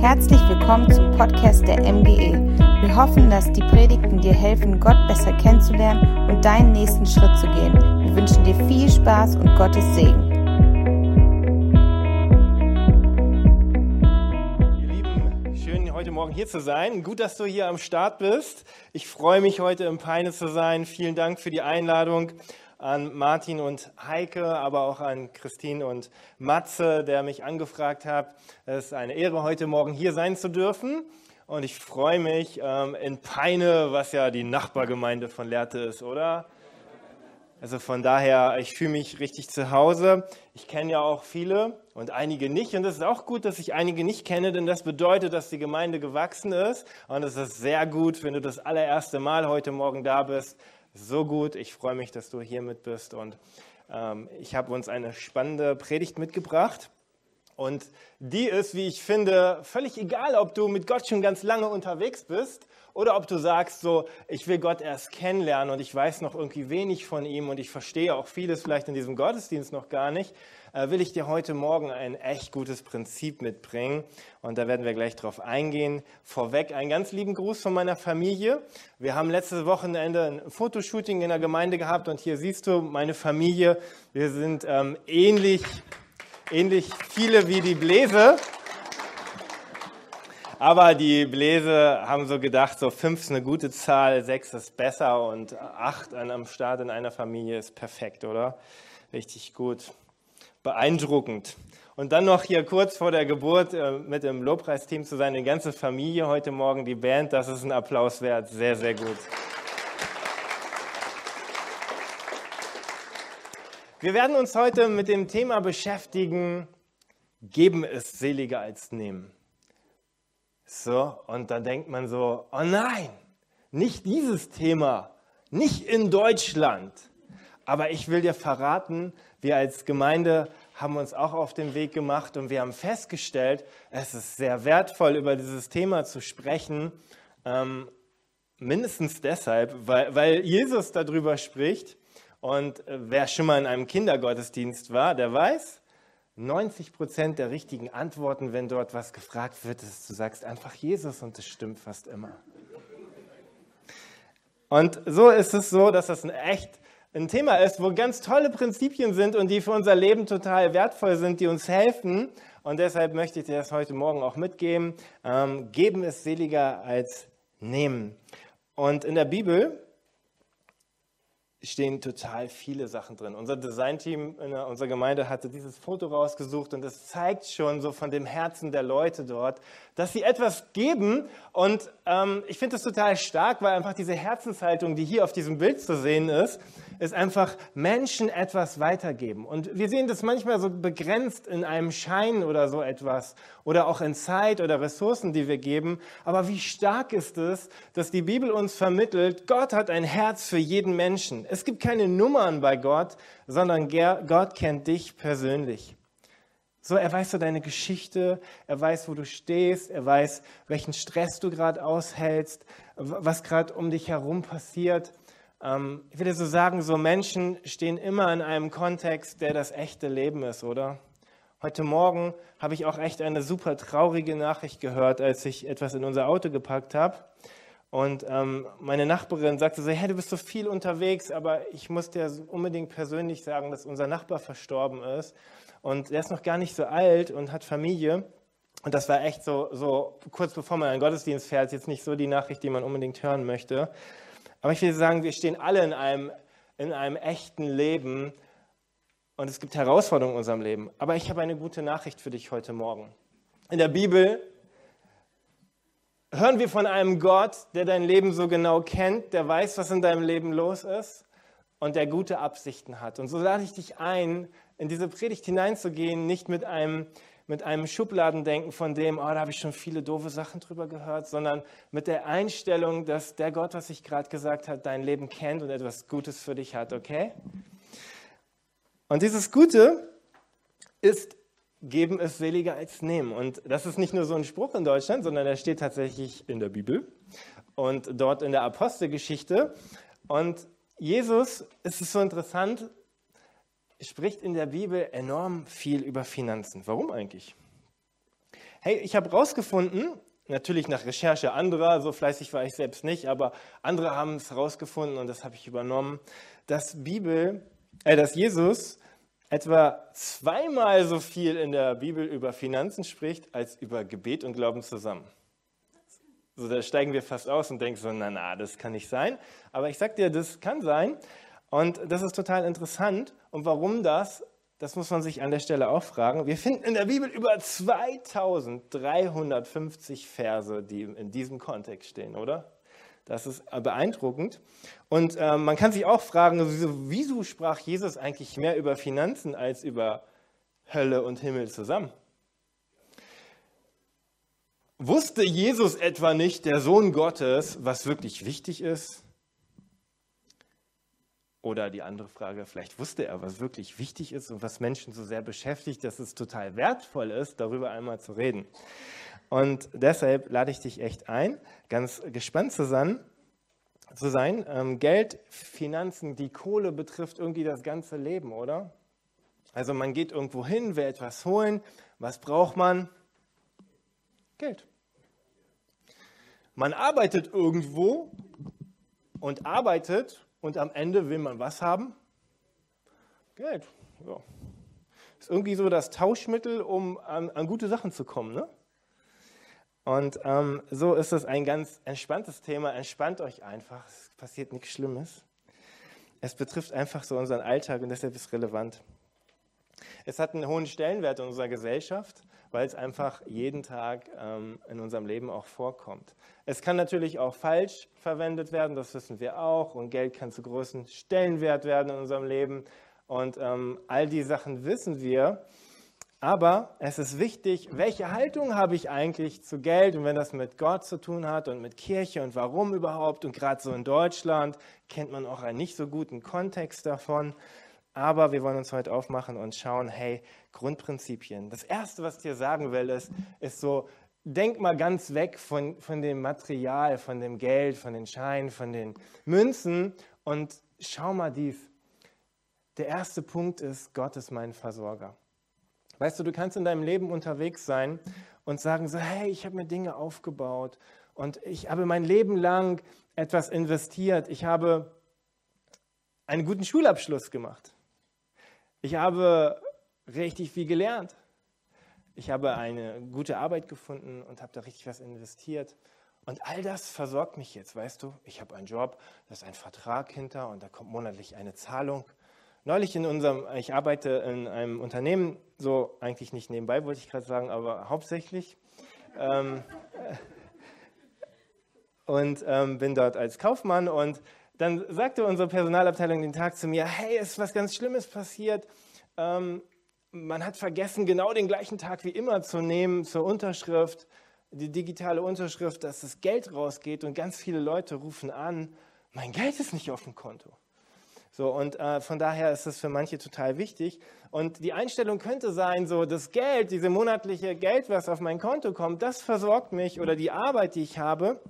Herzlich willkommen zum Podcast der MGE. Wir hoffen, dass die Predigten dir helfen, Gott besser kennenzulernen und deinen nächsten Schritt zu gehen. Wir wünschen dir viel Spaß und Gottes Segen. Ihr Lieben, schön heute Morgen hier zu sein. Gut, dass du hier am Start bist. Ich freue mich heute im Peine zu sein. Vielen Dank für die Einladung an Martin und Heike, aber auch an Christine und Matze, der mich angefragt hat. Es ist eine Ehre, heute Morgen hier sein zu dürfen. Und ich freue mich ähm, in Peine, was ja die Nachbargemeinde von Lehrte ist, oder? Also von daher, ich fühle mich richtig zu Hause. Ich kenne ja auch viele und einige nicht. Und es ist auch gut, dass ich einige nicht kenne, denn das bedeutet, dass die Gemeinde gewachsen ist. Und es ist sehr gut, wenn du das allererste Mal heute Morgen da bist, so gut. Ich freue mich, dass du hier mit bist und ähm, ich habe uns eine spannende Predigt mitgebracht. Und die ist, wie ich finde, völlig egal, ob du mit Gott schon ganz lange unterwegs bist oder ob du sagst, so, ich will Gott erst kennenlernen und ich weiß noch irgendwie wenig von ihm und ich verstehe auch vieles vielleicht in diesem Gottesdienst noch gar nicht, will ich dir heute Morgen ein echt gutes Prinzip mitbringen. Und da werden wir gleich drauf eingehen. Vorweg einen ganz lieben Gruß von meiner Familie. Wir haben letztes Wochenende ein Fotoshooting in der Gemeinde gehabt und hier siehst du meine Familie. Wir sind ähm, ähnlich ähnlich viele wie die Bläse. Aber die Bläse haben so gedacht, so fünf ist eine gute Zahl, sechs ist besser und acht am Start in einer Familie ist perfekt, oder? Richtig gut. Beeindruckend. Und dann noch hier kurz vor der Geburt äh, mit dem Lobpreisteam zu sein, die ganze Familie heute Morgen, die Band, das ist ein Applaus wert. Sehr, sehr gut. Wir werden uns heute mit dem Thema beschäftigen, geben ist seliger als nehmen. So, und dann denkt man so, oh nein, nicht dieses Thema, nicht in Deutschland. Aber ich will dir verraten, wir als Gemeinde haben uns auch auf den Weg gemacht und wir haben festgestellt, es ist sehr wertvoll, über dieses Thema zu sprechen. Ähm, mindestens deshalb, weil, weil Jesus darüber spricht und äh, wer schon mal in einem Kindergottesdienst war, der weiß, 90 Prozent der richtigen Antworten, wenn dort was gefragt wird, ist, du sagst einfach Jesus und das stimmt fast immer. Und so ist es so, dass das ein echt ein Thema ist, wo ganz tolle Prinzipien sind und die für unser Leben total wertvoll sind, die uns helfen. Und deshalb möchte ich dir das heute Morgen auch mitgeben. Ähm, geben ist seliger als nehmen. Und in der Bibel stehen total viele Sachen drin. Unser Designteam in unserer Gemeinde hatte dieses Foto rausgesucht und es zeigt schon so von dem Herzen der Leute dort, dass sie etwas geben. Und ähm, ich finde das total stark, weil einfach diese Herzenshaltung, die hier auf diesem Bild zu sehen ist, ist einfach Menschen etwas weitergeben. Und wir sehen das manchmal so begrenzt in einem Schein oder so etwas oder auch in Zeit oder Ressourcen, die wir geben. Aber wie stark ist es, dass die Bibel uns vermittelt, Gott hat ein Herz für jeden Menschen. Es gibt keine Nummern bei Gott, sondern Gott kennt dich persönlich. So, er weiß so deine Geschichte, er weiß, wo du stehst, er weiß, welchen Stress du gerade aushältst, was gerade um dich herum passiert. Ähm, ich würde so sagen, so Menschen stehen immer in einem Kontext, der das echte Leben ist, oder? Heute Morgen habe ich auch echt eine super traurige Nachricht gehört, als ich etwas in unser Auto gepackt habe. Und ähm, meine Nachbarin sagte so, hey, du bist so viel unterwegs, aber ich muss dir unbedingt persönlich sagen, dass unser Nachbar verstorben ist. Und er ist noch gar nicht so alt und hat Familie. Und das war echt so, so kurz bevor man in den Gottesdienst fährt, jetzt nicht so die Nachricht, die man unbedingt hören möchte. Aber ich will sagen, wir stehen alle in einem, in einem echten Leben und es gibt Herausforderungen in unserem Leben. Aber ich habe eine gute Nachricht für dich heute Morgen. In der Bibel hören wir von einem Gott, der dein Leben so genau kennt, der weiß, was in deinem Leben los ist und der gute Absichten hat. Und so lade ich dich ein, in diese Predigt hineinzugehen, nicht mit einem mit einem Schubladendenken von dem, oh, da habe ich schon viele doofe Sachen drüber gehört, sondern mit der Einstellung, dass der Gott, was ich gerade gesagt habe, dein Leben kennt und etwas Gutes für dich hat, okay? Und dieses Gute ist, geben ist seliger als nehmen. Und das ist nicht nur so ein Spruch in Deutschland, sondern der steht tatsächlich in der Bibel und dort in der Apostelgeschichte. Und Jesus, es ist so interessant, spricht in der Bibel enorm viel über Finanzen. Warum eigentlich? Hey, ich habe rausgefunden, natürlich nach Recherche anderer, so fleißig war ich selbst nicht, aber andere haben es rausgefunden und das habe ich übernommen, dass Bibel, äh, dass Jesus etwa zweimal so viel in der Bibel über Finanzen spricht, als über Gebet und Glauben zusammen. So, da steigen wir fast aus und denken so, na, na, das kann nicht sein. Aber ich sag dir, das kann sein. Und das ist total interessant. Und warum das? Das muss man sich an der Stelle auch fragen. Wir finden in der Bibel über 2350 Verse, die in diesem Kontext stehen, oder? Das ist beeindruckend. Und äh, man kann sich auch fragen, wieso, wieso sprach Jesus eigentlich mehr über Finanzen als über Hölle und Himmel zusammen? Wusste Jesus etwa nicht, der Sohn Gottes, was wirklich wichtig ist? Oder die andere Frage, vielleicht wusste er, was wirklich wichtig ist und was Menschen so sehr beschäftigt, dass es total wertvoll ist, darüber einmal zu reden. Und deshalb lade ich dich echt ein, ganz gespannt zu sein. Zu sein. Ähm, Geld, Finanzen, die Kohle betrifft irgendwie das ganze Leben, oder? Also man geht irgendwo hin, will etwas holen. Was braucht man? Geld. Man arbeitet irgendwo und arbeitet und am Ende will man was haben? Geld. Ja. Ist irgendwie so das Tauschmittel, um an, an gute Sachen zu kommen. Ne? Und ähm, so ist es ein ganz entspanntes Thema. Entspannt euch einfach. Es passiert nichts Schlimmes. Es betrifft einfach so unseren Alltag und deshalb ist es relevant. Es hat einen hohen Stellenwert in unserer Gesellschaft, weil es einfach jeden Tag ähm, in unserem Leben auch vorkommt. Es kann natürlich auch falsch verwendet werden, das wissen wir auch. Und Geld kann zu großen Stellenwert werden in unserem Leben. Und ähm, all die Sachen wissen wir. Aber es ist wichtig, welche Haltung habe ich eigentlich zu Geld und wenn das mit Gott zu tun hat und mit Kirche und warum überhaupt. Und gerade so in Deutschland kennt man auch einen nicht so guten Kontext davon. Aber wir wollen uns heute aufmachen und schauen, hey, Grundprinzipien. Das Erste, was ich dir sagen will, ist, ist so, denk mal ganz weg von, von dem Material, von dem Geld, von den Scheinen, von den Münzen und schau mal dies. Der erste Punkt ist, Gott ist mein Versorger. Weißt du, du kannst in deinem Leben unterwegs sein und sagen so, hey, ich habe mir Dinge aufgebaut und ich habe mein Leben lang etwas investiert. Ich habe einen guten Schulabschluss gemacht. Ich habe richtig viel gelernt. Ich habe eine gute Arbeit gefunden und habe da richtig was investiert. Und all das versorgt mich jetzt, weißt du? Ich habe einen Job, da ist ein Vertrag hinter und da kommt monatlich eine Zahlung. Neulich in unserem, ich arbeite in einem Unternehmen, so eigentlich nicht nebenbei, wollte ich gerade sagen, aber hauptsächlich. Ähm, und ähm, bin dort als Kaufmann und dann sagte unsere Personalabteilung den Tag zu mir, hey, ist was ganz Schlimmes passiert. Ähm, man hat vergessen, genau den gleichen Tag wie immer zu nehmen zur Unterschrift, die digitale Unterschrift, dass das Geld rausgeht und ganz viele Leute rufen an, mein Geld ist nicht auf dem Konto. So, und äh, von daher ist es für manche total wichtig. Und die Einstellung könnte sein, so das Geld, diese monatliche Geld, was auf mein Konto kommt, das versorgt mich oder die Arbeit, die ich habe.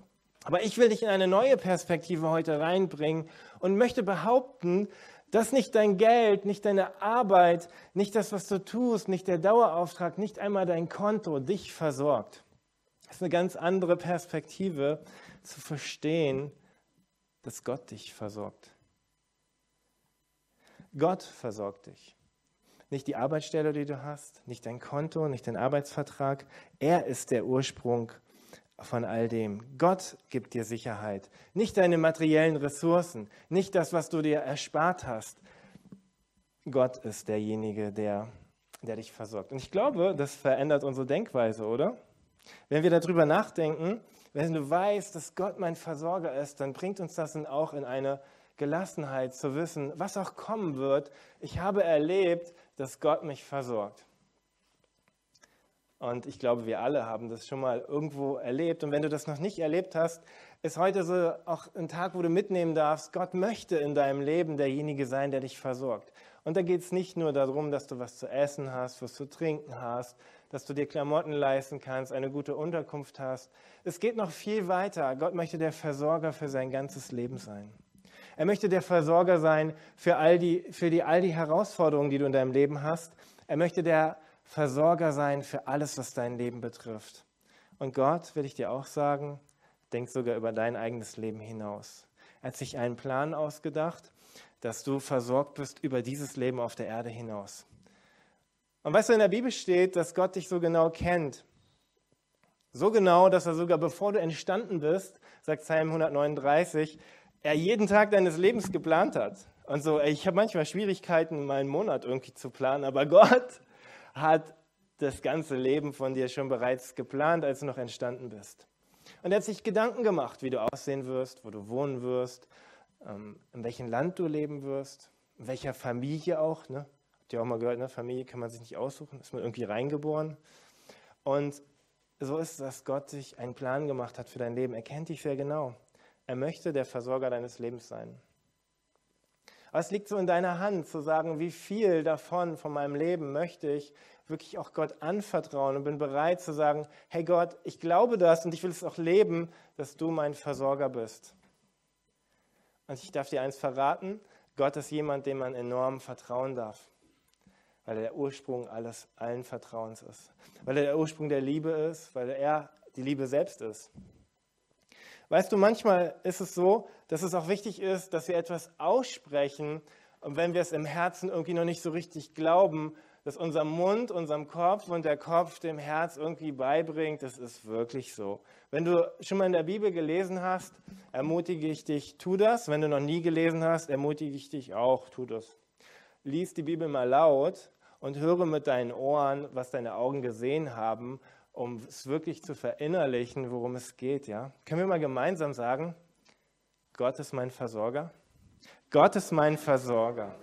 Aber ich will dich in eine neue Perspektive heute reinbringen und möchte behaupten, dass nicht dein Geld, nicht deine Arbeit, nicht das, was du tust, nicht der Dauerauftrag, nicht einmal dein Konto dich versorgt. Das ist eine ganz andere Perspektive zu verstehen, dass Gott dich versorgt. Gott versorgt dich. Nicht die Arbeitsstelle, die du hast, nicht dein Konto, nicht dein Arbeitsvertrag. Er ist der Ursprung von all dem. Gott gibt dir Sicherheit. Nicht deine materiellen Ressourcen, nicht das, was du dir erspart hast. Gott ist derjenige, der, der dich versorgt. Und ich glaube, das verändert unsere Denkweise, oder? Wenn wir darüber nachdenken, wenn du weißt, dass Gott mein Versorger ist, dann bringt uns das auch in eine Gelassenheit zu wissen, was auch kommen wird. Ich habe erlebt, dass Gott mich versorgt. Und ich glaube, wir alle haben das schon mal irgendwo erlebt. Und wenn du das noch nicht erlebt hast, ist heute so auch ein Tag, wo du mitnehmen darfst, Gott möchte in deinem Leben derjenige sein, der dich versorgt. Und da geht es nicht nur darum, dass du was zu essen hast, was zu trinken hast, dass du dir Klamotten leisten kannst, eine gute Unterkunft hast. Es geht noch viel weiter. Gott möchte der Versorger für sein ganzes Leben sein. Er möchte der Versorger sein für all die, für die, all die Herausforderungen, die du in deinem Leben hast. Er möchte der Versorger sein für alles, was dein Leben betrifft. Und Gott, will ich dir auch sagen, denkt sogar über dein eigenes Leben hinaus. Er hat sich einen Plan ausgedacht, dass du versorgt bist über dieses Leben auf der Erde hinaus. Und weißt du, in der Bibel steht, dass Gott dich so genau kennt. So genau, dass er sogar bevor du entstanden bist, sagt Psalm 139, er jeden Tag deines Lebens geplant hat. Und so, ich habe manchmal Schwierigkeiten, meinen Monat irgendwie zu planen, aber Gott hat das ganze Leben von dir schon bereits geplant, als du noch entstanden bist. Und er hat sich Gedanken gemacht, wie du aussehen wirst, wo du wohnen wirst, ähm, in welchem Land du leben wirst, in welcher Familie auch. Ne? Habt ihr auch mal gehört, ne? Familie kann man sich nicht aussuchen, ist man irgendwie reingeboren. Und so ist es, dass Gott sich einen Plan gemacht hat für dein Leben. Er kennt dich sehr genau. Er möchte der Versorger deines Lebens sein. Es liegt so in deiner Hand zu sagen, wie viel davon, von meinem Leben möchte ich wirklich auch Gott anvertrauen und bin bereit zu sagen, hey Gott, ich glaube das und ich will es auch leben, dass du mein Versorger bist. Und ich darf dir eins verraten, Gott ist jemand, dem man enorm vertrauen darf, weil er der Ursprung alles, allen Vertrauens ist, weil er der Ursprung der Liebe ist, weil er die Liebe selbst ist. Weißt du, manchmal ist es so, dass es auch wichtig ist, dass wir etwas aussprechen und wenn wir es im Herzen irgendwie noch nicht so richtig glauben, dass unser Mund unserem Kopf und der Kopf dem Herz irgendwie beibringt, das ist wirklich so. Wenn du schon mal in der Bibel gelesen hast, ermutige ich dich, tu das. Wenn du noch nie gelesen hast, ermutige ich dich auch, tu das. Lies die Bibel mal laut und höre mit deinen Ohren, was deine Augen gesehen haben um es wirklich zu verinnerlichen, worum es geht. Ja? Können wir mal gemeinsam sagen, Gott ist mein Versorger? Gott ist mein Versorger.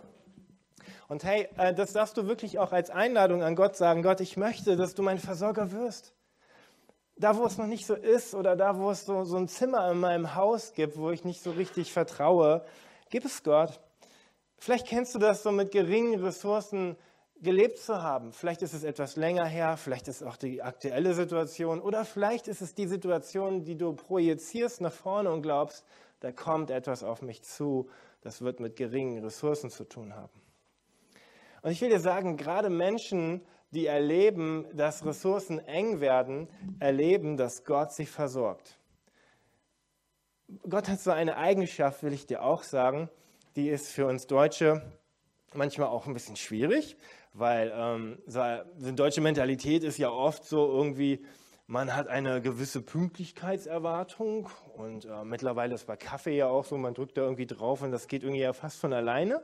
Und hey, äh, das darfst du wirklich auch als Einladung an Gott sagen, Gott, ich möchte, dass du mein Versorger wirst. Da, wo es noch nicht so ist oder da, wo es so, so ein Zimmer in meinem Haus gibt, wo ich nicht so richtig vertraue, gib es Gott. Vielleicht kennst du das so mit geringen Ressourcen, gelebt zu haben. Vielleicht ist es etwas länger her, vielleicht ist es auch die aktuelle Situation oder vielleicht ist es die Situation, die du projizierst nach vorne und glaubst, da kommt etwas auf mich zu, das wird mit geringen Ressourcen zu tun haben. Und ich will dir sagen, gerade Menschen, die erleben, dass Ressourcen eng werden, erleben, dass Gott sie versorgt. Gott hat so eine Eigenschaft, will ich dir auch sagen, die ist für uns Deutsche manchmal auch ein bisschen schwierig, weil ähm, so, die deutsche Mentalität ist ja oft so irgendwie, man hat eine gewisse Pünktlichkeitserwartung und äh, mittlerweile ist bei Kaffee ja auch so, man drückt da irgendwie drauf und das geht irgendwie ja fast von alleine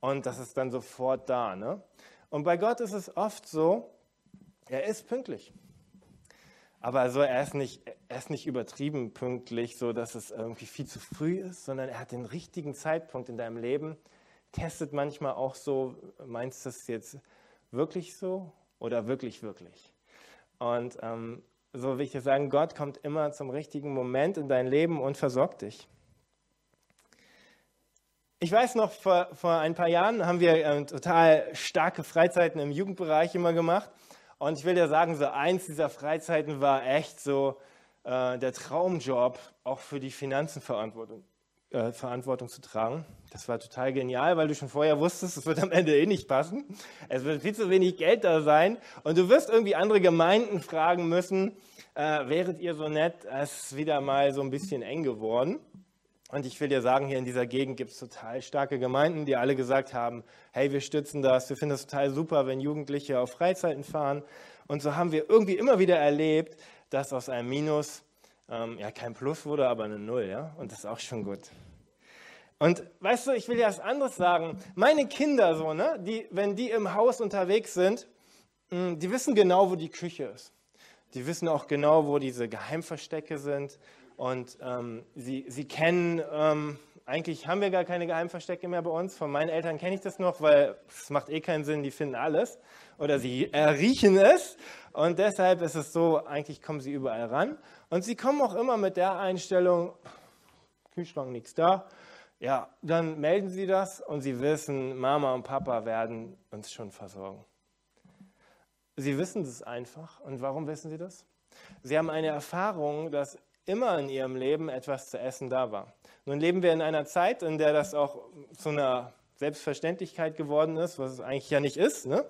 und das ist dann sofort da. Ne? Und bei Gott ist es oft so, er ist pünktlich. Aber also er, ist nicht, er ist nicht übertrieben pünktlich, so dass es irgendwie viel zu früh ist, sondern er hat den richtigen Zeitpunkt in deinem Leben, testet manchmal auch so, meinst du das jetzt wirklich so oder wirklich, wirklich? Und ähm, so will ich dir sagen, Gott kommt immer zum richtigen Moment in dein Leben und versorgt dich. Ich weiß noch, vor, vor ein paar Jahren haben wir äh, total starke Freizeiten im Jugendbereich immer gemacht. Und ich will dir sagen, so eins dieser Freizeiten war echt so äh, der Traumjob, auch für die Finanzen verantwortlich äh, Verantwortung zu tragen. Das war total genial, weil du schon vorher wusstest, es wird am Ende eh nicht passen. Es wird viel zu wenig Geld da sein und du wirst irgendwie andere Gemeinden fragen müssen, äh, wäret ihr so nett, es ist wieder mal so ein bisschen eng geworden. Und ich will dir sagen, hier in dieser Gegend gibt es total starke Gemeinden, die alle gesagt haben, hey, wir stützen das, wir finden es total super, wenn Jugendliche auf Freizeiten fahren. Und so haben wir irgendwie immer wieder erlebt, dass aus einem Minus ähm, ja kein Plus wurde, aber eine Null, ja. Und das ist auch schon gut. Und weißt du, ich will dir was anderes sagen. Meine Kinder so, ne, die, wenn die im Haus unterwegs sind, hm, die wissen genau, wo die Küche ist. Die wissen auch genau, wo diese Geheimverstecke sind. Und ähm, sie, sie kennen, ähm, eigentlich haben wir gar keine Geheimverstecke mehr bei uns. Von meinen Eltern kenne ich das noch, weil es macht eh keinen Sinn, die finden alles. Oder sie riechen es. Und deshalb ist es so, eigentlich kommen sie überall ran. Und sie kommen auch immer mit der Einstellung, Kühlschrank nichts da. Ja, dann melden sie das und sie wissen, Mama und Papa werden uns schon versorgen. Sie wissen das einfach. Und warum wissen sie das? Sie haben eine Erfahrung, dass immer in ihrem Leben etwas zu essen da war. Nun leben wir in einer Zeit, in der das auch zu einer Selbstverständlichkeit geworden ist, was es eigentlich ja nicht ist. Ne?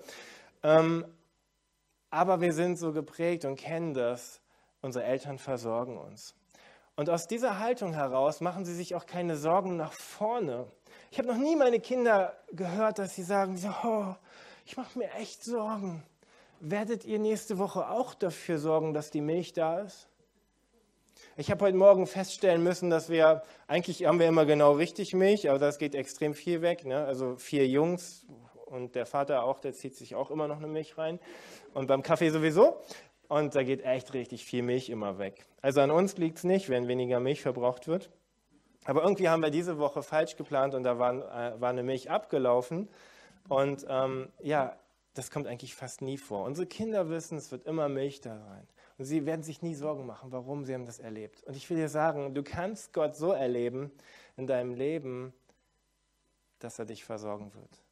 Ähm, aber wir sind so geprägt und kennen das, unsere Eltern versorgen uns. Und aus dieser Haltung heraus machen sie sich auch keine Sorgen nach vorne. Ich habe noch nie meine Kinder gehört, dass sie sagen, oh, ich mache mir echt Sorgen. Werdet ihr nächste Woche auch dafür sorgen, dass die Milch da ist? Ich habe heute Morgen feststellen müssen, dass wir, eigentlich haben wir immer genau richtig Milch, aber das geht extrem viel weg. Ne? Also vier Jungs und der Vater auch, der zieht sich auch immer noch eine Milch rein. Und beim Kaffee sowieso. Und da geht echt richtig viel Milch immer weg. Also an uns liegt es nicht, wenn weniger Milch verbraucht wird. Aber irgendwie haben wir diese Woche falsch geplant und da war, äh, war eine Milch abgelaufen. Und ähm, ja, das kommt eigentlich fast nie vor. Unsere Kinder wissen, es wird immer Milch da rein. Und sie werden sich nie Sorgen machen, warum sie haben das erlebt. Und ich will dir sagen, du kannst Gott so erleben in deinem Leben, dass er dich versorgen wird.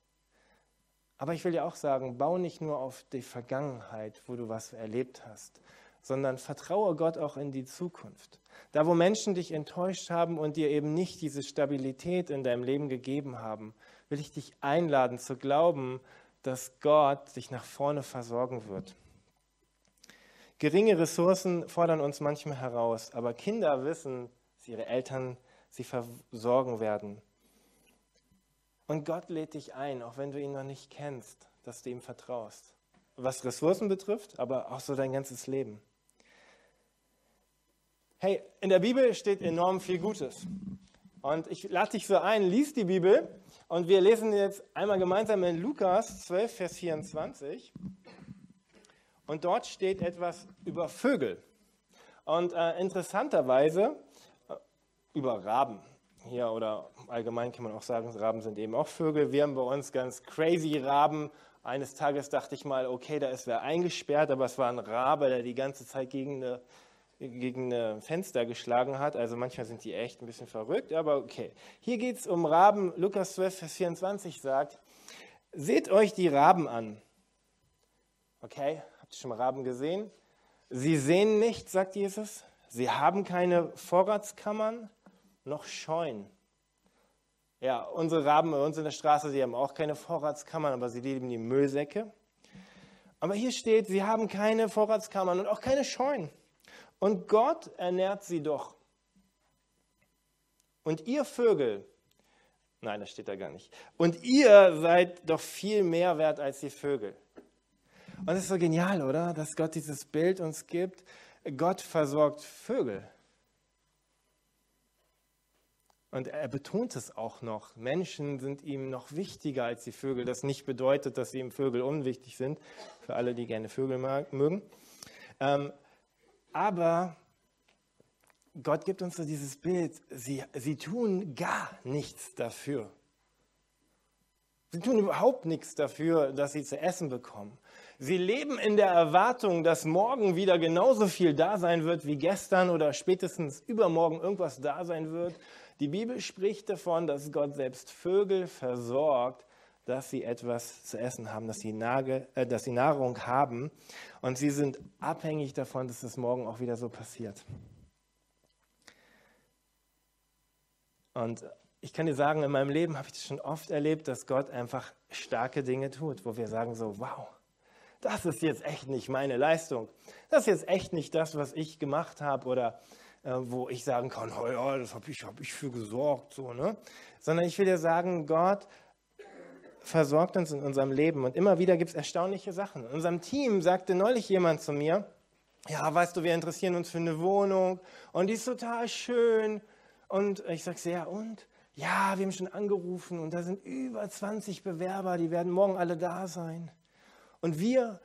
Aber ich will dir auch sagen, bau nicht nur auf die Vergangenheit, wo du was erlebt hast, sondern vertraue Gott auch in die Zukunft. Da, wo Menschen dich enttäuscht haben und dir eben nicht diese Stabilität in deinem Leben gegeben haben, will ich dich einladen zu glauben, dass Gott dich nach vorne versorgen wird. Geringe Ressourcen fordern uns manchmal heraus, aber Kinder wissen, dass ihre Eltern sie versorgen werden. Und Gott lädt dich ein, auch wenn du ihn noch nicht kennst, dass du ihm vertraust. Was Ressourcen betrifft, aber auch so dein ganzes Leben. Hey, in der Bibel steht enorm viel Gutes. Und ich lade dich so ein, lies die Bibel. Und wir lesen jetzt einmal gemeinsam in Lukas 12, Vers 24. Und dort steht etwas über Vögel. Und äh, interessanterweise äh, über Raben. Hier oder allgemein kann man auch sagen, Raben sind eben auch Vögel. Wir haben bei uns ganz crazy Raben. Eines Tages dachte ich mal, okay, da ist wer eingesperrt, aber es war ein Rabe, der die ganze Zeit gegen eine gegen ein Fenster geschlagen hat. Also manchmal sind die echt ein bisschen verrückt, aber okay. Hier geht es um Raben. Lukas 12, Vers 24 sagt, seht euch die Raben an. Okay, Habt ihr schon mal Raben gesehen? Sie sehen nicht, sagt Jesus. Sie haben keine Vorratskammern noch Scheunen. Ja, unsere Raben bei uns in der Straße, sie haben auch keine Vorratskammern, aber sie lieben die Müllsäcke. Aber hier steht, sie haben keine Vorratskammern und auch keine Scheunen. Und Gott ernährt sie doch. Und ihr Vögel, nein, das steht da gar nicht. Und ihr seid doch viel mehr wert als die Vögel. Und es ist so genial, oder? Dass Gott dieses Bild uns gibt. Gott versorgt Vögel. Und er betont es auch noch. Menschen sind ihm noch wichtiger als die Vögel. Das nicht bedeutet, dass ihm Vögel unwichtig sind, für alle, die gerne Vögel mögen. Ähm, aber Gott gibt uns so dieses Bild, sie, sie tun gar nichts dafür. Sie tun überhaupt nichts dafür, dass sie zu essen bekommen. Sie leben in der Erwartung, dass morgen wieder genauso viel da sein wird wie gestern oder spätestens übermorgen irgendwas da sein wird. Die Bibel spricht davon, dass Gott selbst Vögel versorgt, dass sie etwas zu essen haben, dass sie, Nage, äh, dass sie Nahrung haben. Und sie sind abhängig davon, dass es morgen auch wieder so passiert. Und ich kann dir sagen, in meinem Leben habe ich das schon oft erlebt, dass Gott einfach starke Dinge tut, wo wir sagen so, wow, das ist jetzt echt nicht meine Leistung. Das ist jetzt echt nicht das, was ich gemacht habe oder äh, wo ich sagen kann, oh ja, das habe ich, hab ich für gesorgt, so, ne? Sondern ich will dir sagen, Gott versorgt uns in unserem Leben und immer wieder gibt es erstaunliche Sachen. In unserem Team sagte neulich jemand zu mir, ja, weißt du, wir interessieren uns für eine Wohnung und die ist total schön. Und ich sage, ja, und? Ja, wir haben schon angerufen und da sind über 20 Bewerber, die werden morgen alle da sein. Und wir,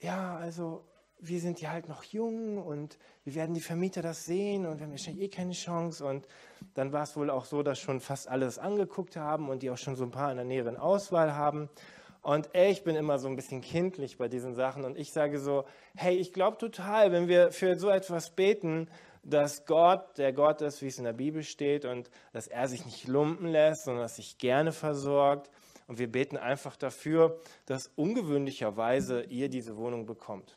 ja, also wir sind ja halt noch jung und wir werden die Vermieter das sehen und wir haben ja eh keine Chance. Und dann war es wohl auch so, dass schon fast alles angeguckt haben und die auch schon so ein paar in der näheren Auswahl haben. Und ich bin immer so ein bisschen kindlich bei diesen Sachen und ich sage so, hey, ich glaube total, wenn wir für so etwas beten, dass Gott der Gott ist, wie es in der Bibel steht und dass er sich nicht lumpen lässt, sondern dass sich gerne versorgt und wir beten einfach dafür, dass ungewöhnlicherweise ihr diese Wohnung bekommt.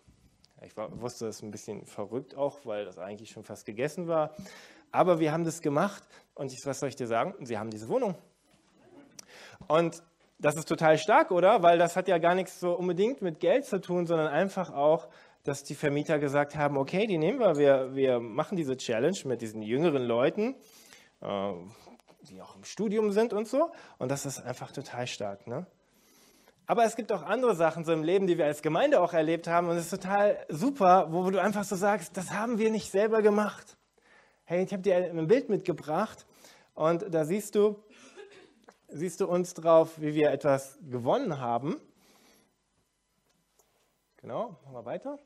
Ich war, wusste, das ist ein bisschen verrückt auch, weil das eigentlich schon fast gegessen war. Aber wir haben das gemacht und ich, was soll ich dir sagen? Sie haben diese Wohnung. Und das ist total stark, oder? Weil das hat ja gar nichts so unbedingt mit Geld zu tun, sondern einfach auch, dass die Vermieter gesagt haben, okay, die nehmen wir, wir, wir machen diese Challenge mit diesen jüngeren Leuten, äh, die auch im Studium sind und so. Und das ist einfach total stark. Ne? Aber es gibt auch andere Sachen so im Leben, die wir als Gemeinde auch erlebt haben. Und es ist total super, wo du einfach so sagst, das haben wir nicht selber gemacht. Hey, ich habe dir ein Bild mitgebracht und da siehst du, siehst du uns drauf, wie wir etwas gewonnen haben. Genau, machen wir weiter.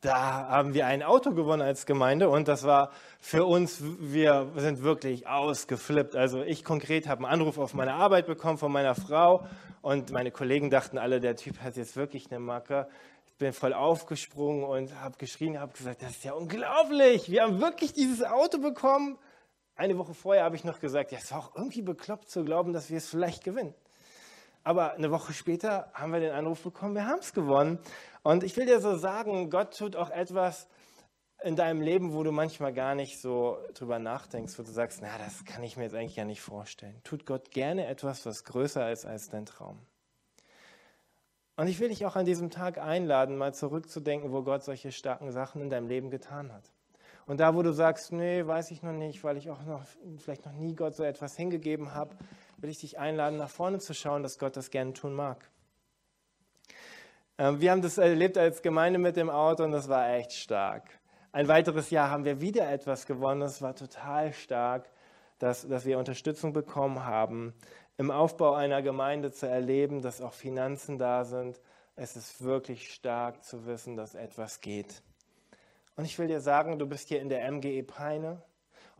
Da haben wir ein Auto gewonnen als Gemeinde und das war für uns, wir sind wirklich ausgeflippt. Also ich konkret habe einen Anruf auf meine Arbeit bekommen von meiner Frau und meine Kollegen dachten alle, der Typ hat jetzt wirklich eine Macke. Ich bin voll aufgesprungen und habe geschrien, habe gesagt, das ist ja unglaublich, wir haben wirklich dieses Auto bekommen. Eine Woche vorher habe ich noch gesagt, ja, es war auch irgendwie bekloppt zu glauben, dass wir es vielleicht gewinnen. Aber eine Woche später haben wir den Anruf bekommen, wir haben es gewonnen. Und ich will dir so sagen, Gott tut auch etwas in deinem Leben, wo du manchmal gar nicht so drüber nachdenkst, wo du sagst, na, das kann ich mir jetzt eigentlich ja nicht vorstellen. Tut Gott gerne etwas, was größer ist als dein Traum. Und ich will dich auch an diesem Tag einladen, mal zurückzudenken, wo Gott solche starken Sachen in deinem Leben getan hat. Und da, wo du sagst, nee, weiß ich noch nicht, weil ich auch noch vielleicht noch nie Gott so etwas hingegeben habe, will ich dich einladen, nach vorne zu schauen, dass Gott das gerne tun mag. Ähm, wir haben das erlebt als Gemeinde mit dem Auto und das war echt stark. Ein weiteres Jahr haben wir wieder etwas gewonnen. Das war total stark, dass, dass wir Unterstützung bekommen haben, im Aufbau einer Gemeinde zu erleben, dass auch Finanzen da sind. Es ist wirklich stark zu wissen, dass etwas geht. Und ich will dir sagen, du bist hier in der MGE Peine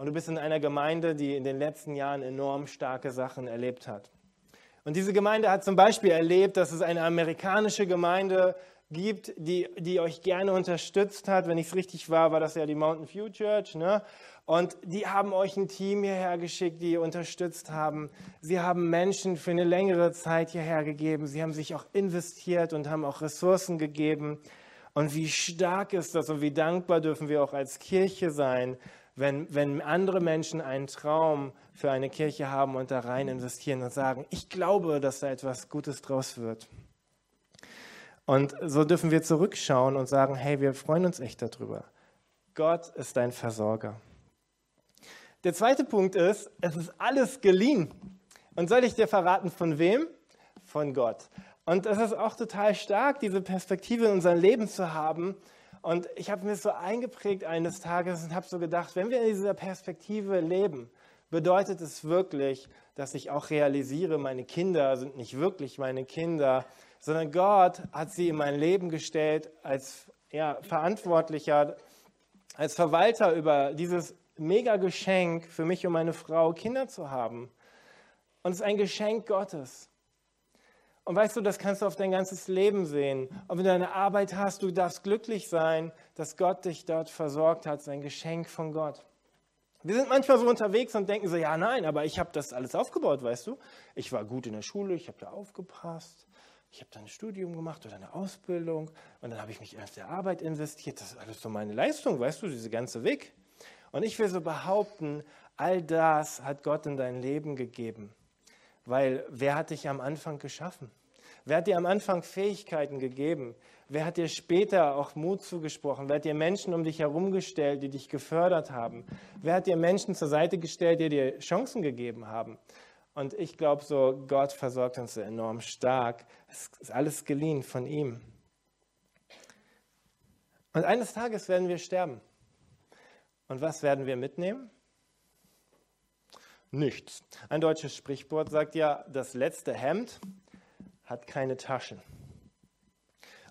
und du bist in einer Gemeinde, die in den letzten Jahren enorm starke Sachen erlebt hat. Und diese Gemeinde hat zum Beispiel erlebt, dass es eine amerikanische Gemeinde gibt, die, die euch gerne unterstützt hat. Wenn ich es richtig war, war das ja die Mountain View Church. Ne? Und die haben euch ein Team hierher geschickt, die ihr unterstützt haben. Sie haben Menschen für eine längere Zeit hierher gegeben. Sie haben sich auch investiert und haben auch Ressourcen gegeben. Und wie stark ist das und wie dankbar dürfen wir auch als Kirche sein, wenn, wenn andere Menschen einen Traum für eine Kirche haben und da rein investieren und sagen, ich glaube, dass da etwas Gutes draus wird. Und so dürfen wir zurückschauen und sagen, hey, wir freuen uns echt darüber. Gott ist dein Versorger. Der zweite Punkt ist, es ist alles geliehen. Und soll ich dir verraten, von wem? Von Gott. Und es ist auch total stark, diese Perspektive in unserem Leben zu haben, und ich habe mir so eingeprägt eines Tages und habe so gedacht, wenn wir in dieser Perspektive leben, bedeutet es wirklich, dass ich auch realisiere, meine Kinder sind nicht wirklich meine Kinder, sondern Gott hat sie in mein Leben gestellt als ja, Verantwortlicher, als Verwalter über dieses mega Geschenk für mich und meine Frau, Kinder zu haben. Und es ist ein Geschenk Gottes. Und weißt du, das kannst du auf dein ganzes Leben sehen. Und wenn du eine Arbeit hast, du darfst glücklich sein, dass Gott dich dort versorgt hat, sein Geschenk von Gott. Wir sind manchmal so unterwegs und denken so, ja, nein, aber ich habe das alles aufgebaut, weißt du. Ich war gut in der Schule, ich habe da aufgepasst, ich habe da ein Studium gemacht oder eine Ausbildung und dann habe ich mich in der Arbeit investiert. Das ist alles so meine Leistung, weißt du, diese ganze Weg. Und ich will so behaupten, all das hat Gott in dein Leben gegeben. Weil wer hat dich am Anfang geschaffen? Wer hat dir am Anfang Fähigkeiten gegeben? Wer hat dir später auch Mut zugesprochen? Wer hat dir Menschen um dich herum gestellt, die dich gefördert haben? Wer hat dir Menschen zur Seite gestellt, die dir Chancen gegeben haben? Und ich glaube so, Gott versorgt uns enorm stark. Es ist alles geliehen von ihm. Und eines Tages werden wir sterben. Und was werden wir mitnehmen? Nichts. Ein deutsches Sprichwort sagt ja, das letzte Hemd hat keine Taschen.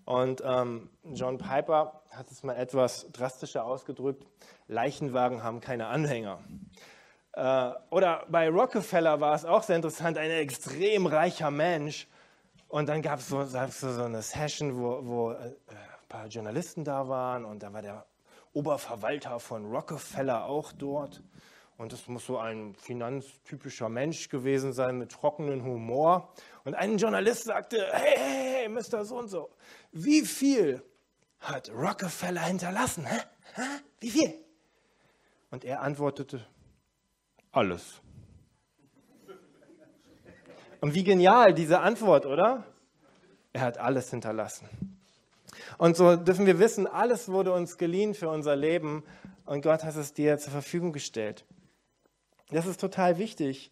Und ähm, John Piper hat es mal etwas drastischer ausgedrückt, Leichenwagen haben keine Anhänger. Äh, oder bei Rockefeller war es auch sehr interessant, ein extrem reicher Mensch. Und dann gab es so, so, eine Session, wo, wo äh, ein paar Journalisten da waren und da war der Oberverwalter von Rockefeller auch dort. Und das muss so ein finanztypischer Mensch gewesen sein mit trockenem Humor. Und ein Journalist sagte, hey, hey, hey, Mr. So und so, wie viel hat Rockefeller hinterlassen? Hä? Hä? Wie viel? Und er antwortete, alles. Und wie genial diese Antwort, oder? Er hat alles hinterlassen. Und so dürfen wir wissen, alles wurde uns geliehen für unser Leben und Gott hat es dir zur Verfügung gestellt. Das ist total wichtig.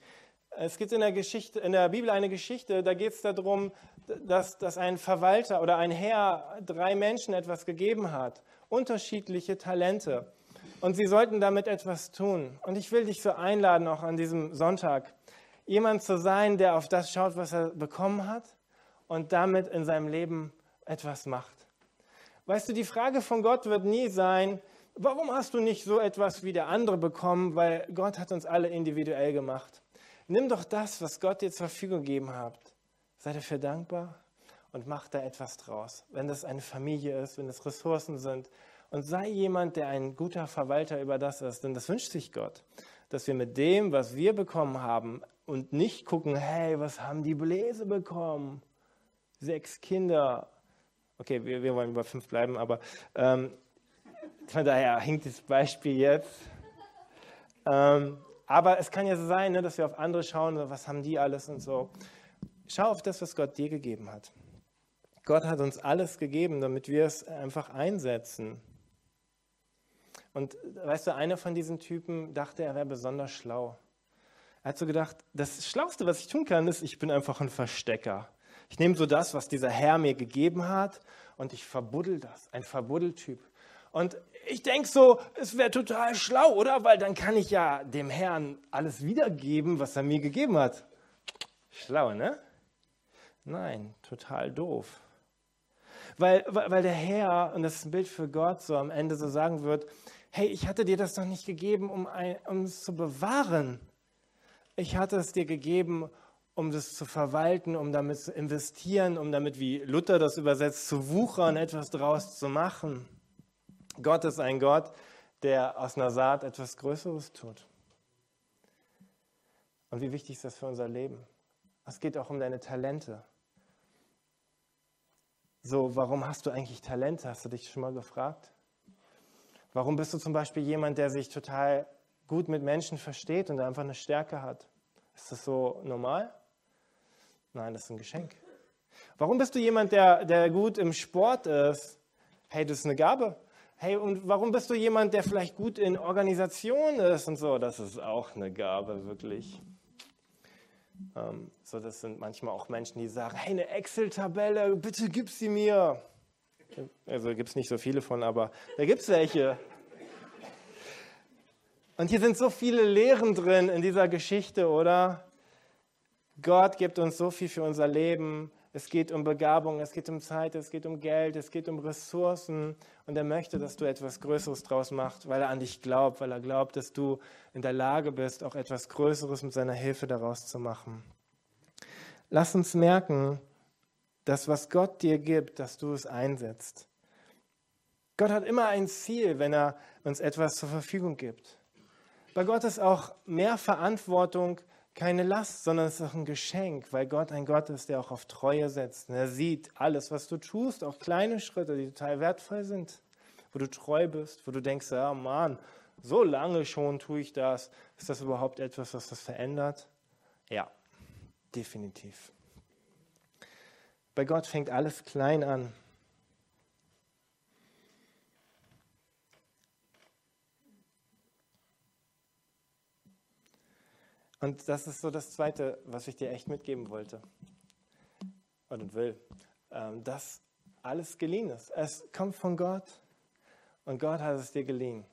Es gibt in der, Geschichte, in der Bibel eine Geschichte, da geht es darum, dass, dass ein Verwalter oder ein Herr drei Menschen etwas gegeben hat, unterschiedliche Talente. Und sie sollten damit etwas tun. Und ich will dich so einladen, auch an diesem Sonntag, jemand zu sein, der auf das schaut, was er bekommen hat und damit in seinem Leben etwas macht. Weißt du, die Frage von Gott wird nie sein, warum hast du nicht so etwas wie der andere bekommen, weil Gott hat uns alle individuell gemacht. Nimm doch das, was Gott dir zur Verfügung gegeben hat. Sei dafür dankbar und mach da etwas draus. Wenn das eine Familie ist, wenn es Ressourcen sind. Und sei jemand, der ein guter Verwalter über das ist. Denn das wünscht sich Gott, dass wir mit dem, was wir bekommen haben, und nicht gucken, hey, was haben die Bläse bekommen? Sechs Kinder. Okay, wir, wir wollen über fünf bleiben, aber ähm, von daher hinkt das Beispiel jetzt. Ähm, aber es kann ja so sein, ne, dass wir auf andere schauen, was haben die alles und so. Schau auf das, was Gott dir gegeben hat. Gott hat uns alles gegeben, damit wir es einfach einsetzen. Und weißt du, einer von diesen Typen dachte, er wäre besonders schlau. Er hat so gedacht, das Schlauste, was ich tun kann, ist, ich bin einfach ein Verstecker. Ich nehme so das, was dieser Herr mir gegeben hat, und ich verbuddel das, ein Verbuddeltyp. Und ich denke so, es wäre total schlau, oder? Weil dann kann ich ja dem Herrn alles wiedergeben, was er mir gegeben hat. Schlau, ne? Nein, total doof. Weil, weil der Herr, und das ist ein Bild für Gott, so am Ende so sagen wird, hey, ich hatte dir das doch nicht gegeben, um, ein, um es zu bewahren. Ich hatte es dir gegeben, um das zu verwalten, um damit zu investieren, um damit, wie Luther das übersetzt, zu wuchern, etwas daraus zu machen. Gott ist ein Gott, der aus einer Saat etwas Größeres tut. Und wie wichtig ist das für unser Leben? Es geht auch um deine Talente. So, warum hast du eigentlich Talente? Hast du dich schon mal gefragt? Warum bist du zum Beispiel jemand, der sich total gut mit Menschen versteht und einfach eine Stärke hat? Ist das so normal? Nein, das ist ein Geschenk. Warum bist du jemand, der, der gut im Sport ist? Hey, das ist eine Gabe. Hey, und warum bist du jemand, der vielleicht gut in Organisation ist und so? Das ist auch eine Gabe, wirklich. Ähm, so, das sind manchmal auch Menschen, die sagen, hey, eine Excel-Tabelle, bitte gib sie mir. Also gibt es nicht so viele von, aber da gibt es welche. Und hier sind so viele Lehren drin in dieser Geschichte, oder? Gott gibt uns so viel für unser Leben. Es geht um Begabung, es geht um Zeit, es geht um Geld, es geht um Ressourcen. Und er möchte, dass du etwas Größeres draus machst, weil er an dich glaubt, weil er glaubt, dass du in der Lage bist, auch etwas Größeres mit seiner Hilfe daraus zu machen. Lass uns merken, dass was Gott dir gibt, dass du es einsetzt. Gott hat immer ein Ziel, wenn er uns etwas zur Verfügung gibt. Bei Gott ist auch mehr Verantwortung keine Last, sondern es ist auch ein Geschenk, weil Gott ein Gott ist, der auch auf Treue setzt. Und er sieht alles, was du tust, auch kleine Schritte, die total wertvoll sind, wo du treu bist, wo du denkst, ja Mann, so lange schon tue ich das. Ist das überhaupt etwas, was das verändert? Ja, definitiv. Bei Gott fängt alles klein an. Und das ist so das Zweite, was ich dir echt mitgeben wollte und will, ähm, dass alles geliehen ist. Es kommt von Gott und Gott hat es dir geliehen.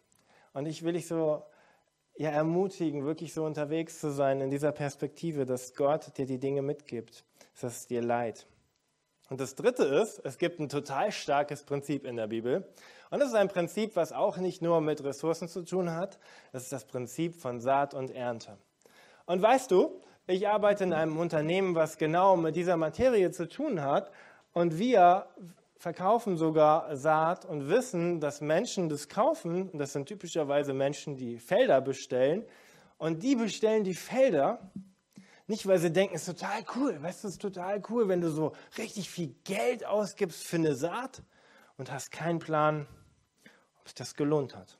Und ich will dich so ja, ermutigen, wirklich so unterwegs zu sein in dieser Perspektive, dass Gott dir die Dinge mitgibt, dass es dir leid. Und das Dritte ist, es gibt ein total starkes Prinzip in der Bibel. Und das ist ein Prinzip, was auch nicht nur mit Ressourcen zu tun hat. Das ist das Prinzip von Saat und Ernte. Und weißt du, ich arbeite in einem Unternehmen, was genau mit dieser Materie zu tun hat. Und wir verkaufen sogar Saat und wissen, dass Menschen das kaufen. Und das sind typischerweise Menschen, die Felder bestellen. Und die bestellen die Felder nicht, weil sie denken, es ist total cool. Weißt du, es ist total cool, wenn du so richtig viel Geld ausgibst für eine Saat und hast keinen Plan, ob sich das gelohnt hat.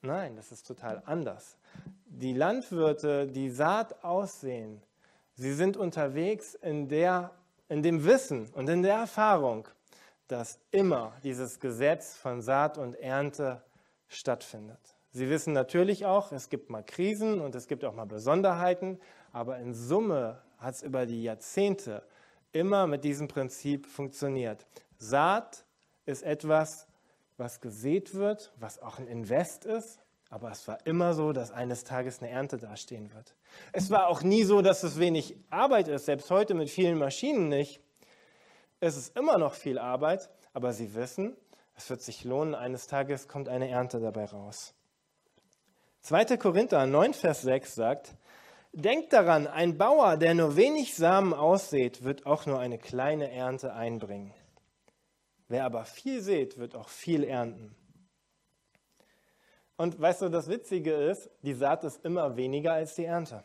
Nein, das ist total anders die Landwirte die Saat aussehen, Sie sind unterwegs in, der, in dem Wissen und in der Erfahrung, dass immer dieses Gesetz von Saat und Ernte stattfindet. Sie wissen natürlich auch, es gibt mal Krisen und es gibt auch mal Besonderheiten, aber in Summe hat es über die Jahrzehnte immer mit diesem Prinzip funktioniert. Saat ist etwas, was gesät wird, was auch ein Invest ist, aber es war immer so, dass eines Tages eine Ernte dastehen wird. Es war auch nie so, dass es wenig Arbeit ist, selbst heute mit vielen Maschinen nicht. Es ist immer noch viel Arbeit, aber Sie wissen, es wird sich lohnen, eines Tages kommt eine Ernte dabei raus. 2. Korinther 9, Vers 6 sagt, Denkt daran, ein Bauer, der nur wenig Samen aussät, wird auch nur eine kleine Ernte einbringen. Wer aber viel sät, wird auch viel ernten. Und weißt du, das Witzige ist, die Saat ist immer weniger als die Ernte.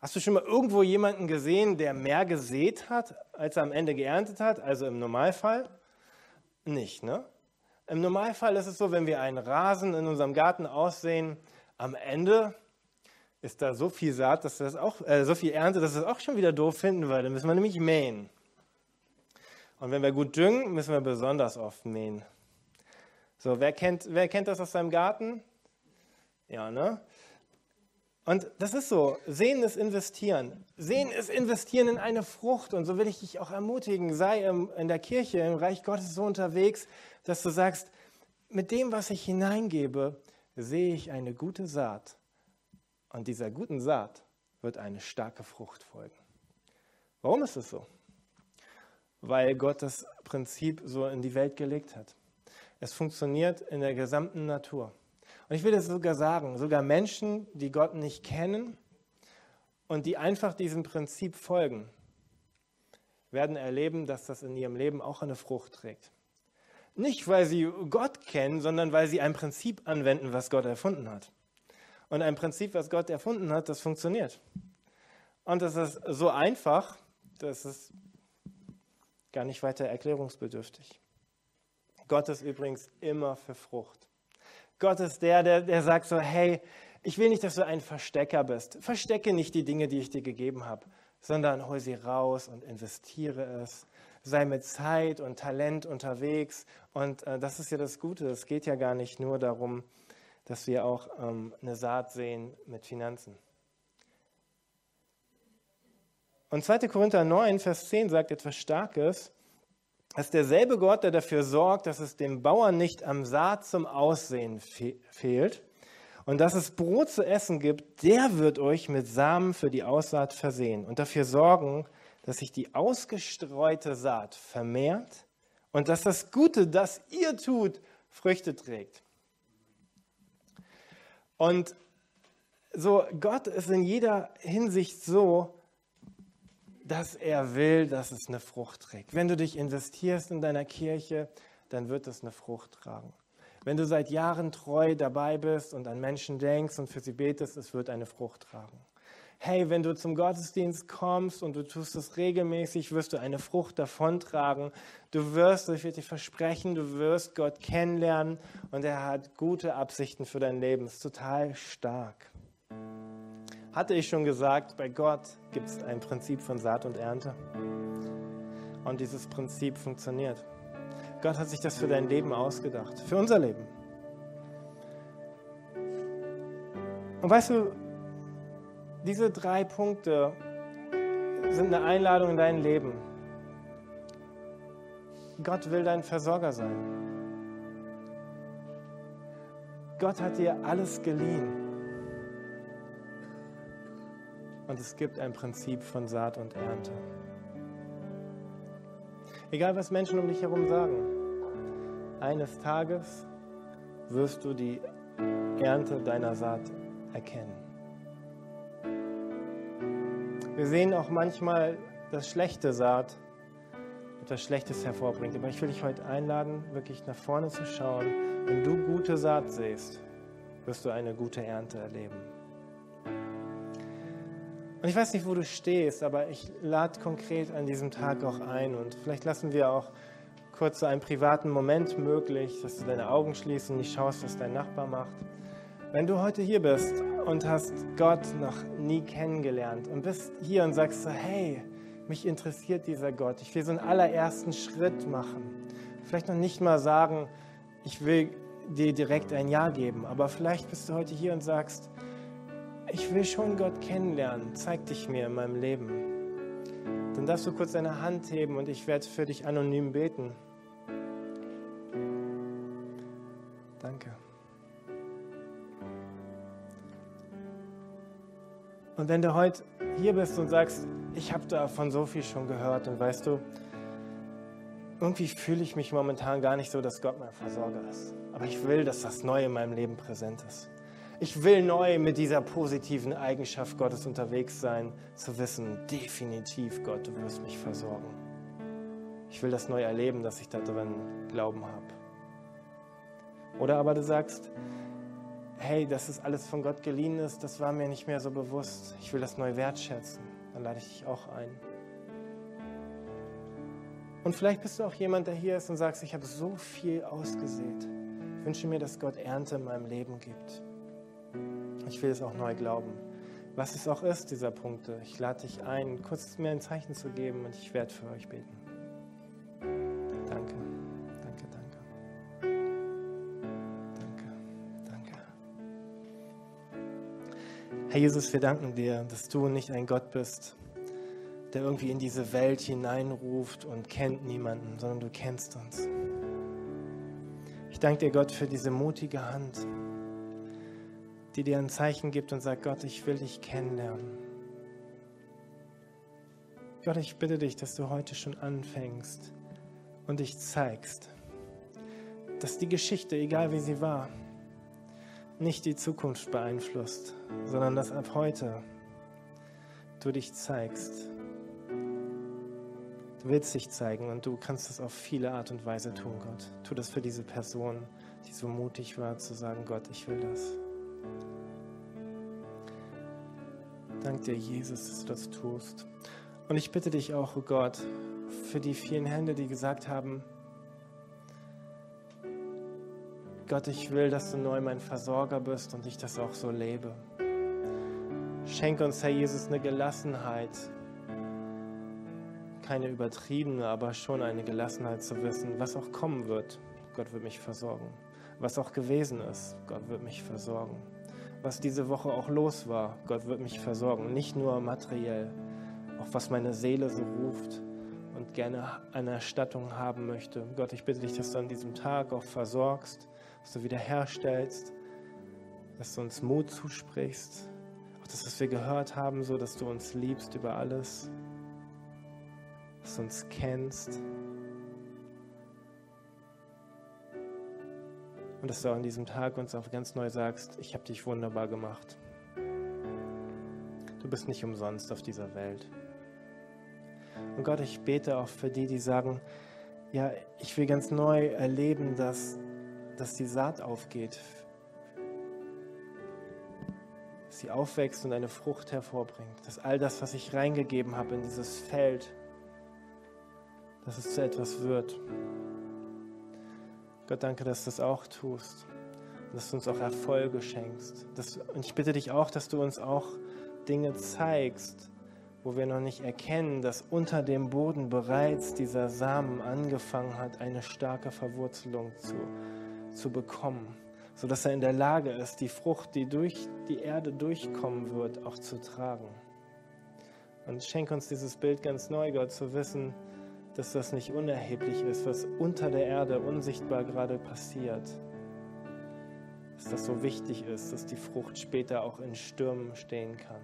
Hast du schon mal irgendwo jemanden gesehen, der mehr gesät hat, als er am Ende geerntet hat? Also im Normalfall? Nicht, ne? Im Normalfall ist es so, wenn wir einen Rasen in unserem Garten aussehen, am Ende ist da so viel Saat, dass das auch, äh, so viel Ernte, dass wir es auch schon wieder doof finden, weil dann müssen wir nämlich mähen. Und wenn wir gut düngen, müssen wir besonders oft mähen. So, wer kennt, wer kennt das aus seinem Garten? Ja, ne? Und das ist so, sehen ist investieren. Sehen ist investieren in eine Frucht. Und so will ich dich auch ermutigen, sei in der Kirche, im Reich Gottes so unterwegs, dass du sagst, mit dem, was ich hineingebe, sehe ich eine gute Saat. Und dieser guten Saat wird eine starke Frucht folgen. Warum ist es so? Weil Gott das Prinzip so in die Welt gelegt hat. Es funktioniert in der gesamten Natur. Und ich will es sogar sagen, sogar Menschen, die Gott nicht kennen und die einfach diesem Prinzip folgen, werden erleben, dass das in ihrem Leben auch eine Frucht trägt. Nicht, weil sie Gott kennen, sondern weil sie ein Prinzip anwenden, was Gott erfunden hat. Und ein Prinzip, was Gott erfunden hat, das funktioniert. Und das ist so einfach, das ist gar nicht weiter erklärungsbedürftig. Gott ist übrigens immer für Frucht. Gott ist der, der, der sagt so, hey, ich will nicht, dass du ein Verstecker bist. Verstecke nicht die Dinge, die ich dir gegeben habe, sondern hol sie raus und investiere es sei mit Zeit und Talent unterwegs. Und äh, das ist ja das Gute. Es geht ja gar nicht nur darum, dass wir auch ähm, eine Saat sehen mit Finanzen. Und 2. Korinther 9, Vers 10 sagt etwas Starkes. Es ist derselbe Gott, der dafür sorgt, dass es dem Bauern nicht am Saat zum Aussehen fe fehlt und dass es Brot zu essen gibt, der wird euch mit Samen für die Aussaat versehen und dafür sorgen, dass sich die ausgestreute Saat vermehrt und dass das Gute, das ihr tut, Früchte trägt. Und so, Gott ist in jeder Hinsicht so, dass er will, dass es eine Frucht trägt. Wenn du dich investierst in deiner Kirche, dann wird es eine Frucht tragen. Wenn du seit Jahren treu dabei bist und an Menschen denkst und für sie betest, es wird eine Frucht tragen hey, wenn du zum Gottesdienst kommst und du tust es regelmäßig, wirst du eine Frucht davontragen. Du wirst, ich werde dir versprechen, du wirst Gott kennenlernen und er hat gute Absichten für dein Leben. Das ist total stark. Hatte ich schon gesagt, bei Gott gibt es ein Prinzip von Saat und Ernte. Und dieses Prinzip funktioniert. Gott hat sich das für dein Leben ausgedacht, für unser Leben. Und weißt du, diese drei Punkte sind eine Einladung in dein Leben. Gott will dein Versorger sein. Gott hat dir alles geliehen. Und es gibt ein Prinzip von Saat und Ernte. Egal was Menschen um dich herum sagen, eines Tages wirst du die Ernte deiner Saat erkennen. Wir sehen auch manchmal, dass schlechte Saat etwas Schlechtes hervorbringt. Aber ich will dich heute einladen, wirklich nach vorne zu schauen. Wenn du gute Saat siehst, wirst du eine gute Ernte erleben. Und ich weiß nicht, wo du stehst, aber ich lade konkret an diesem Tag auch ein. Und vielleicht lassen wir auch kurz so einen privaten Moment möglich, dass du deine Augen schließt und nicht schaust, was dein Nachbar macht. Wenn du heute hier bist und hast Gott noch nie kennengelernt und bist hier und sagst so, hey, mich interessiert dieser Gott, ich will so einen allerersten Schritt machen. Vielleicht noch nicht mal sagen, ich will dir direkt ein Ja geben, aber vielleicht bist du heute hier und sagst, ich will schon Gott kennenlernen, zeig dich mir in meinem Leben. Dann darfst du kurz deine Hand heben und ich werde für dich anonym beten. Danke. Und wenn du heute hier bist und sagst, ich habe davon so viel schon gehört und weißt du, irgendwie fühle ich mich momentan gar nicht so, dass Gott mein Versorger ist. Aber ich will, dass das Neue in meinem Leben präsent ist. Ich will neu mit dieser positiven Eigenschaft Gottes unterwegs sein, zu wissen, definitiv Gott, du wirst mich versorgen. Ich will das neu erleben, dass ich da drin Glauben habe. Oder aber du sagst, hey, dass es alles von Gott geliehen ist, das war mir nicht mehr so bewusst. Ich will das neu wertschätzen. Dann lade ich dich auch ein. Und vielleicht bist du auch jemand, der hier ist und sagst, ich habe so viel ausgesät. Ich wünsche mir, dass Gott Ernte in meinem Leben gibt. Ich will es auch neu glauben. Was es auch ist, dieser Punkte. Ich lade dich ein, kurz mir ein Zeichen zu geben und ich werde für euch beten. Danke, danke, danke. Danke, danke. Herr Jesus, wir danken dir, dass du nicht ein Gott bist, der irgendwie in diese Welt hineinruft und kennt niemanden, sondern du kennst uns. Ich danke dir, Gott, für diese mutige Hand, die dir ein Zeichen gibt und sagt, Gott, ich will dich kennenlernen. Gott, ich bitte dich, dass du heute schon anfängst und dich zeigst, dass die Geschichte, egal wie sie war, nicht die Zukunft beeinflusst, sondern dass ab heute du dich zeigst Du willst dich zeigen und du kannst das auf viele Art und Weise tun, Gott. Tu das für diese Person, die so mutig war, zu sagen, Gott, ich will das. Dank dir, Jesus, dass du das tust. Und ich bitte dich auch, oh Gott, für die vielen Hände, die gesagt haben, Gott, ich will, dass du neu mein Versorger bist und ich das auch so lebe. Schenke uns, Herr Jesus, eine Gelassenheit, keine übertriebene, aber schon eine Gelassenheit zu wissen, was auch kommen wird, Gott wird mich versorgen. Was auch gewesen ist, Gott wird mich versorgen. Was diese Woche auch los war, Gott wird mich versorgen. Nicht nur materiell, auch was meine Seele so ruft und gerne eine Erstattung haben möchte. Gott, ich bitte dich, dass du an diesem Tag auch versorgst, dass du wiederherstellst, dass du uns Mut zusprichst, auch das, was wir gehört haben, so dass du uns liebst über alles dass du uns kennst. Und dass du an diesem Tag uns auch ganz neu sagst, ich habe dich wunderbar gemacht. Du bist nicht umsonst auf dieser Welt. Und Gott, ich bete auch für die, die sagen, ja, ich will ganz neu erleben, dass, dass die Saat aufgeht, dass sie aufwächst und eine Frucht hervorbringt, dass all das, was ich reingegeben habe in dieses Feld, dass es zu etwas wird. Gott, danke, dass du das auch tust, dass du uns auch Erfolge schenkst. Dass, und ich bitte dich auch, dass du uns auch Dinge zeigst, wo wir noch nicht erkennen, dass unter dem Boden bereits dieser Samen angefangen hat, eine starke Verwurzelung zu, zu bekommen, sodass er in der Lage ist, die Frucht, die durch die Erde durchkommen wird, auch zu tragen. Und schenk uns dieses Bild ganz neu, Gott, zu wissen, dass das nicht unerheblich ist, was unter der Erde unsichtbar gerade passiert. Dass das so wichtig ist, dass die Frucht später auch in Stürmen stehen kann.